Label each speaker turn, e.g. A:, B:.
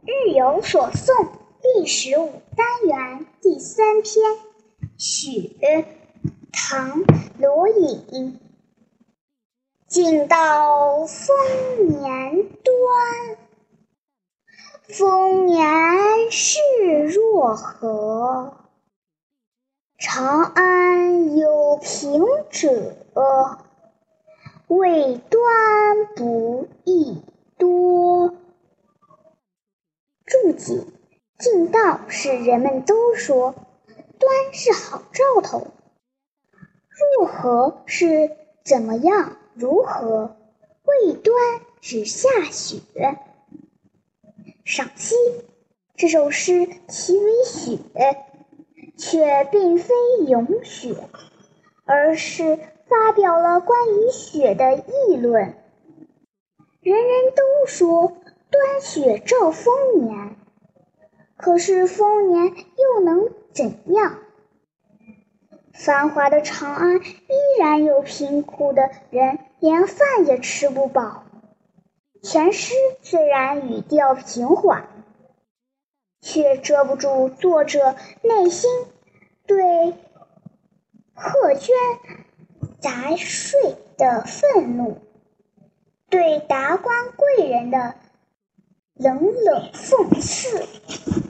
A: 日有所诵第十五单元第三篇《雪》，唐·罗隐。尽道丰年端，丰年是若何。长安有平者，未端不亦多。己。近：道是人们都说，端是好兆头。若何是怎么样？如何？未端指下雪。赏析：这首诗题为雪，却并非咏雪，而是发表了关于雪的议论。人人都说。端雪兆丰年，可是丰年又能怎样？繁华的长安依然有贫苦的人连饭也吃不饱。全诗虽然语调平缓，却遮不住作者内心对苛捐杂税的愤怒，对达官贵人的。冷冷讽刺。